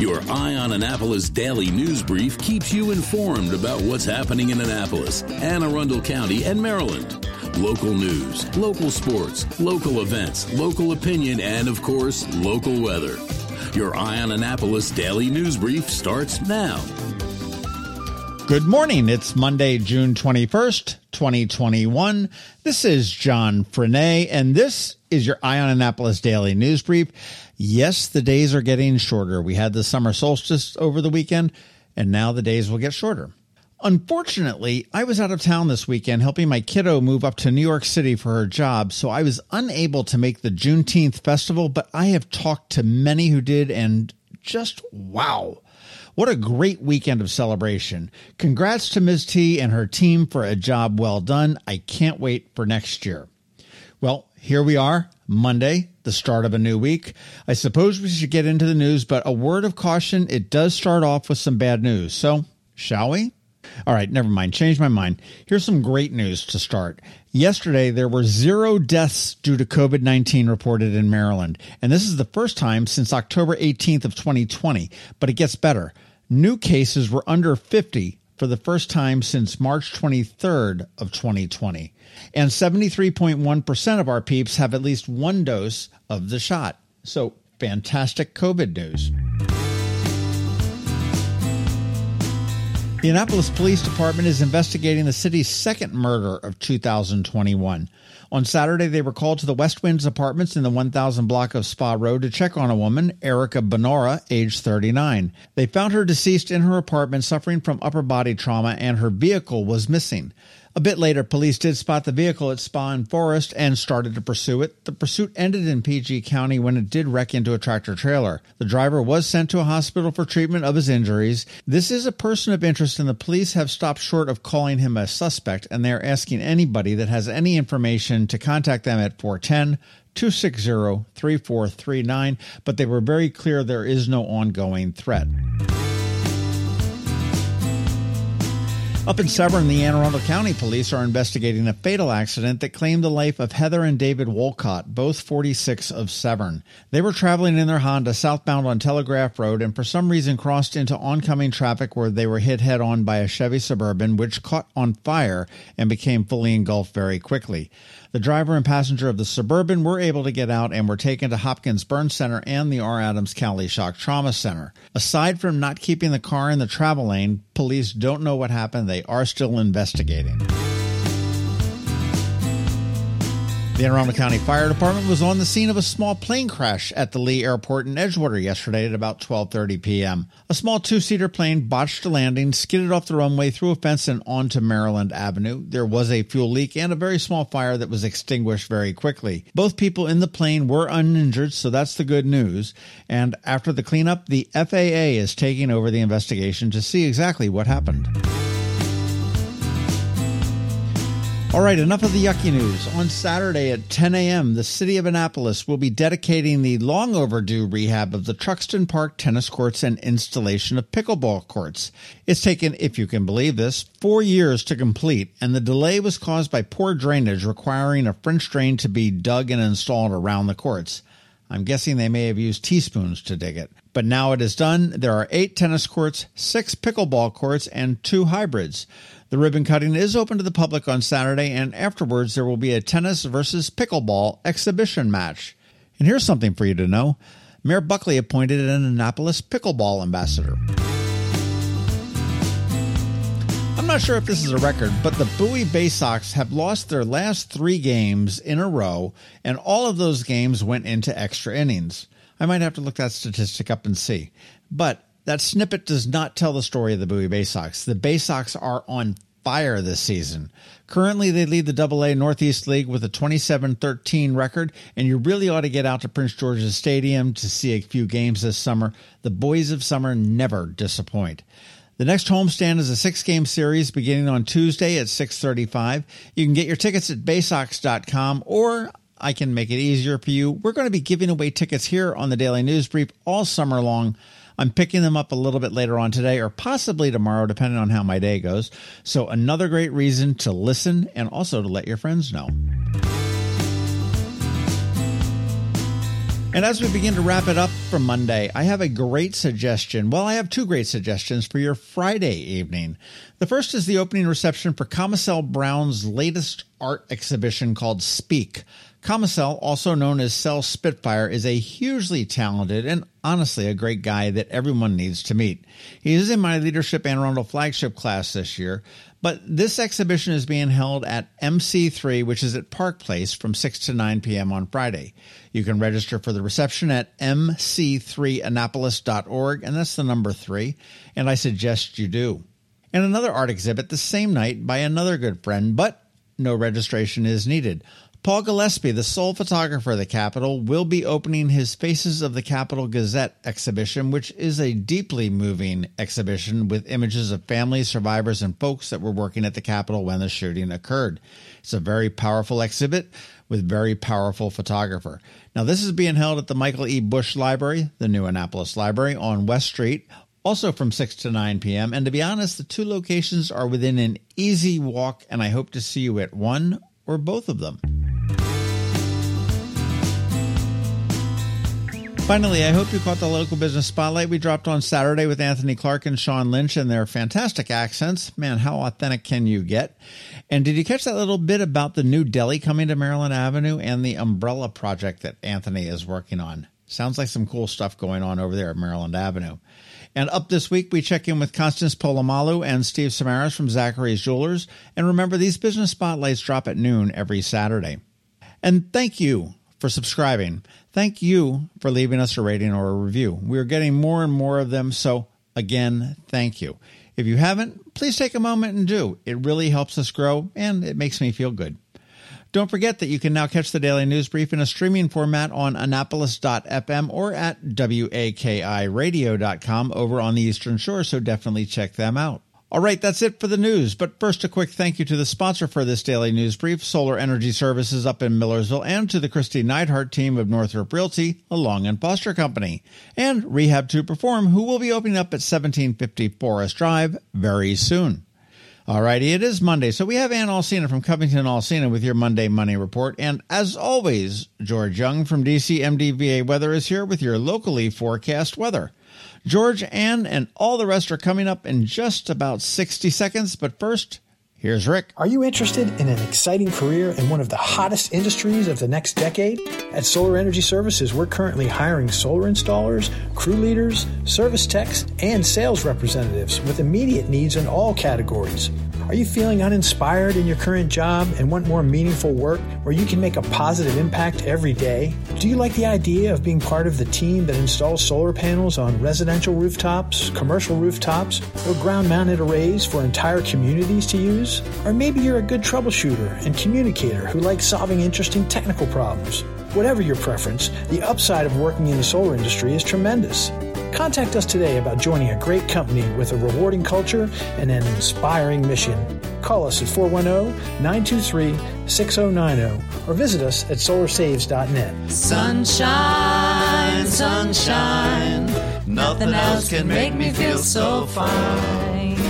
Your Eye on Annapolis daily news brief keeps you informed about what's happening in Annapolis, Anne Arundel County, and Maryland. Local news, local sports, local events, local opinion, and of course, local weather. Your Eye on Annapolis daily news brief starts now. Good morning. It's Monday, June 21st, 2021. This is John Frenaye, and this is your Eye on Annapolis Daily News Brief. Yes, the days are getting shorter. We had the summer solstice over the weekend, and now the days will get shorter. Unfortunately, I was out of town this weekend helping my kiddo move up to New York City for her job, so I was unable to make the Juneteenth festival, but I have talked to many who did, and just wow. What a great weekend of celebration. Congrats to Ms. T and her team for a job well done. I can't wait for next year. Well, here we are, Monday, the start of a new week. I suppose we should get into the news, but a word of caution it does start off with some bad news. So, shall we? All right, never mind. Change my mind. Here's some great news to start. Yesterday, there were zero deaths due to COVID 19 reported in Maryland. And this is the first time since October 18th of 2020. But it gets better. New cases were under 50 for the first time since March 23rd of 2020. And 73.1% of our peeps have at least one dose of the shot. So fantastic COVID news. The Annapolis Police Department is investigating the city's second murder of 2021. On Saturday, they were called to the West Winds apartments in the 1000 block of Spa Road to check on a woman, Erica Benora, age 39. They found her deceased in her apartment suffering from upper body trauma and her vehicle was missing. A bit later, police did spot the vehicle at Spa and Forest and started to pursue it. The pursuit ended in PG County when it did wreck into a tractor trailer. The driver was sent to a hospital for treatment of his injuries. This is a person of interest, and the police have stopped short of calling him a suspect, and they are asking anybody that has any information to contact them at 410 260 3439. But they were very clear there is no ongoing threat. Up in Severn, the Anne Arundel County Police are investigating a fatal accident that claimed the life of Heather and David Wolcott, both 46 of Severn. They were traveling in their Honda southbound on Telegraph Road and for some reason crossed into oncoming traffic where they were hit head on by a Chevy Suburban, which caught on fire and became fully engulfed very quickly. The driver and passenger of the Suburban were able to get out and were taken to Hopkins Burn Center and the R. Adams Cowley Shock Trauma Center. Aside from not keeping the car in the travel lane, police don't know what happened. They are still investigating. The Anne Arundel County Fire Department was on the scene of a small plane crash at the Lee Airport in Edgewater yesterday at about 12:30 p.m. A small two-seater plane botched a landing, skidded off the runway through a fence and onto Maryland Avenue. There was a fuel leak and a very small fire that was extinguished very quickly. Both people in the plane were uninjured, so that's the good news. And after the cleanup, the FAA is taking over the investigation to see exactly what happened. All right, enough of the yucky news. On Saturday at 10 a.m., the city of Annapolis will be dedicating the long overdue rehab of the Truxtun Park tennis courts and installation of pickleball courts. It's taken, if you can believe this, four years to complete, and the delay was caused by poor drainage requiring a French drain to be dug and installed around the courts. I'm guessing they may have used teaspoons to dig it. But now it is done. There are eight tennis courts, six pickleball courts, and two hybrids. The ribbon cutting is open to the public on Saturday, and afterwards there will be a tennis versus pickleball exhibition match. And here's something for you to know Mayor Buckley appointed an Annapolis pickleball ambassador. I'm not sure if this is a record, but the Bowie Baysox have lost their last three games in a row, and all of those games went into extra innings. I might have to look that statistic up and see. But that snippet does not tell the story of the Bowie Baysox. The Baysox are on fire this season. Currently, they lead the Double A Northeast League with a 27 13 record, and you really ought to get out to Prince George's Stadium to see a few games this summer. The boys of summer never disappoint. The next homestand is a six-game series beginning on Tuesday at 6:35. You can get your tickets at baysox.com or I can make it easier for you. We're going to be giving away tickets here on the Daily News Brief all summer long. I'm picking them up a little bit later on today or possibly tomorrow, depending on how my day goes. So, another great reason to listen and also to let your friends know. And as we begin to wrap it up for Monday, I have a great suggestion. Well, I have two great suggestions for your Friday evening. The first is the opening reception for Comacell Brown's latest art exhibition called Speak. Comacell, also known as Cell Spitfire, is a hugely talented and honestly a great guy that everyone needs to meet. He is in my Leadership Anne Arundel flagship class this year, but this exhibition is being held at MC3, which is at Park Place from 6 to 9 p.m. on Friday. You can register for the reception at mc3annapolis.org, and that's the number three, and I suggest you do. And another art exhibit the same night by another good friend, but no registration is needed. Paul Gillespie, the sole photographer of the Capital, will be opening his Faces of the Capital Gazette exhibition, which is a deeply moving exhibition with images of families, survivors, and folks that were working at the Capital when the shooting occurred. It's a very powerful exhibit with very powerful photographer. Now, this is being held at the Michael E. Busch Library, the new Annapolis Library on West Street, also from 6 to 9 p.m. And to be honest, the two locations are within an easy walk, and I hope to see you at one or both of them. Finally, I hope you caught the local business spotlight we dropped on Saturday with Anthony Clark and Sean Lynch and their fantastic accents. Man, how authentic can you get? And did you catch that little bit about the new deli coming to Maryland Avenue and the umbrella project that Anthony is working on? Sounds like some cool stuff going on over there at Maryland Avenue. And up this week, we check in with Constance Polamalu and Steve Samaras from Zachary's Jewelers. And remember, these business spotlights drop at noon every Saturday. And thank you for subscribing. Thank you for leaving us a rating or a review. We're getting more and more of them, so again, thank you. If you haven't, please take a moment and do. It really helps us grow and it makes me feel good. Don't forget that you can now catch the Daily News Brief in a streaming format on Annapolis.fm or at WAKIRadio.com over on the Eastern Shore, so definitely check them out. All right, that's it for the news. But first, a quick thank you to the sponsor for this daily news brief, Solar Energy Services up in Millersville, and to the Kristi Neidhardt team of Northrop Realty, a Long and Foster company, and Rehab to Perform, who will be opening up at 1750 Forest Drive very soon. All righty, it is Monday, so we have Ann Alsina from Covington Alsina with your Monday Money Report. And as always, George Young from DC MDVA Weather is here with your locally forecast weather. George, Ann, and all the rest are coming up in just about 60 seconds. But first, here's Rick. Are you interested in an exciting career in one of the hottest industries of the next decade? At Solar Energy Services, we're currently hiring solar installers, crew leaders, service techs, and sales representatives with immediate needs in all categories. Are you feeling uninspired in your current job and want more meaningful work where you can make a positive impact every day? Do you like the idea of being part of the team that installs solar panels on residential rooftops, commercial rooftops, or ground mounted arrays for entire communities to use? Or maybe you're a good troubleshooter and communicator who likes solving interesting technical problems. Whatever your preference, the upside of working in the solar industry is tremendous. Contact us today about joining a great company with a rewarding culture and an inspiring mission. Call us at 410 923 6090 or visit us at solarsaves.net. Sunshine, sunshine, nothing else can make me feel so fine.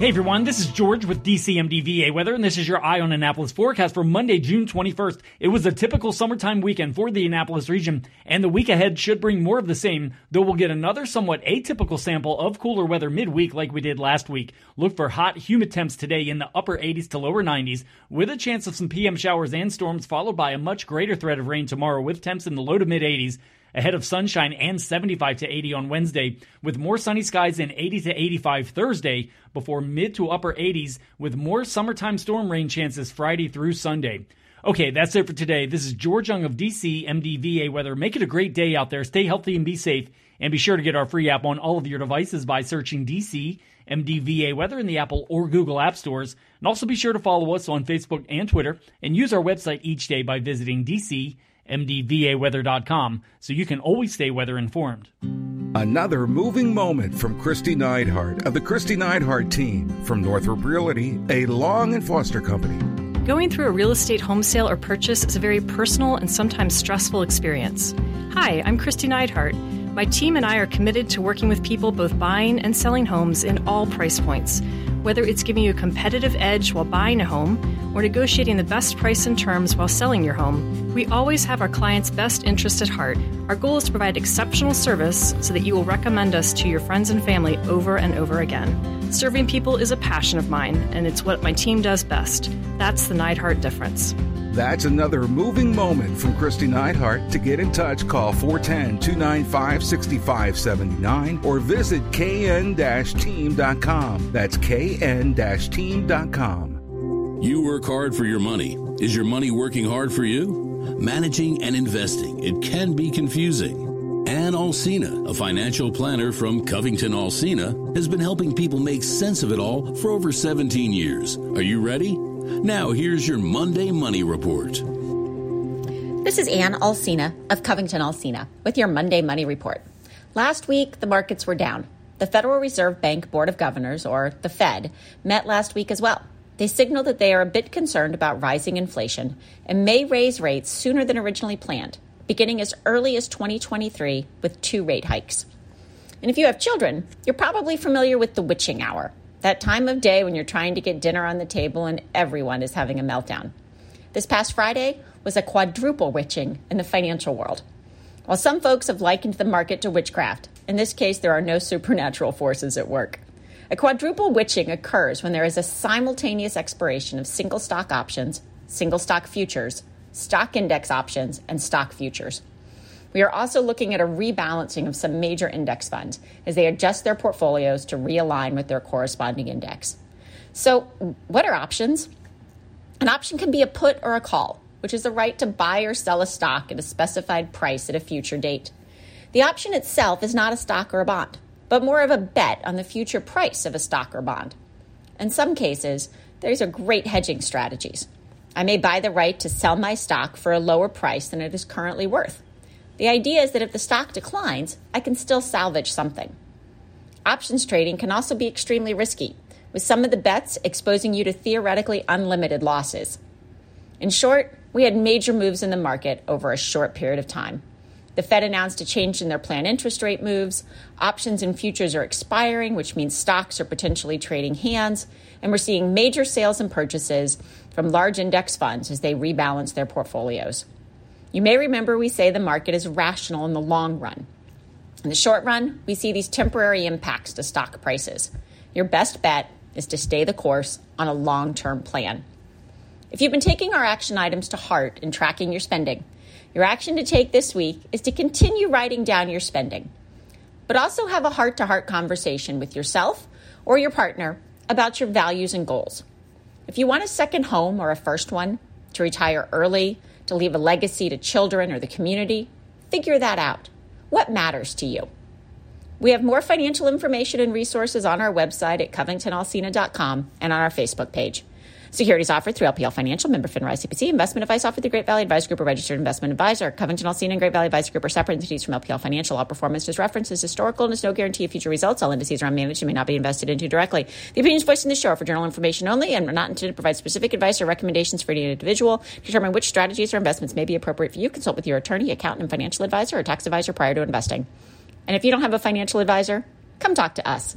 Hey everyone, this is George with DCMDVA Weather, and this is your Eye on Annapolis forecast for Monday, June 21st. It was a typical summertime weekend for the Annapolis region, and the week ahead should bring more of the same, though we'll get another somewhat atypical sample of cooler weather midweek like we did last week. Look for hot, humid temps today in the upper 80s to lower 90s, with a chance of some PM showers and storms, followed by a much greater threat of rain tomorrow with temps in the low to mid 80s ahead of sunshine and 75 to 80 on Wednesday, with more sunny skies and 80 to 85 Thursday, before mid to upper 80s with more summertime storm rain chances Friday through Sunday. Okay, that's it for today. This is George Young of DC MDVA Weather. Make it a great day out there. Stay healthy and be safe. And be sure to get our free app on all of your devices by searching DC MDVA Weather in the Apple or Google App Stores. And also be sure to follow us on Facebook and Twitter and use our website each day by visiting DC mdvaweather.com, so you can always stay weather informed. Another moving moment from Kristi Neidhardt of the Kristi Neidhardt team from Northrop Realty, a Long and Foster company. Going through a real estate home sale or purchase is a very personal and sometimes stressful experience. Hi, I'm Kristi Neidhardt. My team and I are committed to working with people both buying and selling homes in all price points. Whether it's giving you a competitive edge while buying a home or negotiating the best price and terms while selling your home, we always have our clients' best interest at heart. Our goal is to provide exceptional service so that you will recommend us to your friends and family over and over again. Serving people is a passion of mine, and it's what my team does best. That's the Neidhardt difference. That's another moving moment from Kristi Neidhardt. To get in touch, call 410 295 6579 or visit kn team.com. That's kn team.com. You work hard for your money. Is your money working hard for you? Managing and investing, it can be confusing. Ann Alsina, a financial planner from Covington Alsina, has been helping people make sense of it all for over 17 years. Are you ready? Now, here's your Monday Money Report. This is Ann Alsina of Covington Alsina with your Monday Money Report. Last week, the markets were down. The Federal Reserve Bank Board of Governors, or the Fed, met last week as well. They signaled that they are a bit concerned about rising inflation and may raise rates sooner than originally planned, beginning as early as 2023 with two rate hikes. And if you have children, you're probably familiar with the witching hour, that time of day when you're trying to get dinner on the table and everyone is having a meltdown. This past Friday was a quadruple witching in the financial world. While some folks have likened the market to witchcraft, in this case, there are no supernatural forces at work. A quadruple witching occurs when there is a simultaneous expiration of single stock options, single stock futures, stock index options, and stock futures. We are also looking at a rebalancing of some major index funds as they adjust their portfolios to realign with their corresponding index. So, what are options? An option can be a put or a call, which is the right to buy or sell a stock at a specified price at a future date. The option itself is not a stock or a bond, but more of a bet on the future price of a stock or bond. In some cases, these are great hedging strategies. I may buy the right to sell my stock for a lower price than it is currently worth. The idea is that if the stock declines, I can still salvage something. Options trading can also be extremely risky, with some of the bets exposing you to theoretically unlimited losses. In short, we had major moves in the market over a short period of time. The Fed announced a change in their planned interest rate moves. Options and futures are expiring, which means stocks are potentially trading hands. And we're seeing major sales and purchases from large index funds as they rebalance their portfolios. You may remember we say the market is rational in the long run. In the short run, we see these temporary impacts to stock prices. Your best bet is to stay the course on a long term plan. If you've been taking our action items to heart and tracking your spending, your action to take this week is to continue writing down your spending, but also have a heart to heart conversation with yourself or your partner about your values and goals. If you want a second home or a first one, to retire early, to leave a legacy to children or the community, figure that out. What matters to you? We have more financial information and resources on our website at covingtonalsina.com and on our Facebook page. Securities offered through LPL Financial, member FINRA SIPC. Investment advice offered through Great Valley Advisor Group, a registered investment advisor. Covington Alsina and Great Valley Advisor Group are separate entities from LPL Financial. All performance is referenced as historical and is no guarantee of future results. All indices are unmanaged and may not be invested into directly. The opinions voiced in this show are for general information only and are not intended to provide specific advice or recommendations for any individual. Determine which strategies or investments may be appropriate for you, consult with your attorney, accountant, and financial advisor or tax advisor prior to investing. And if you don't have a financial advisor, come talk to us.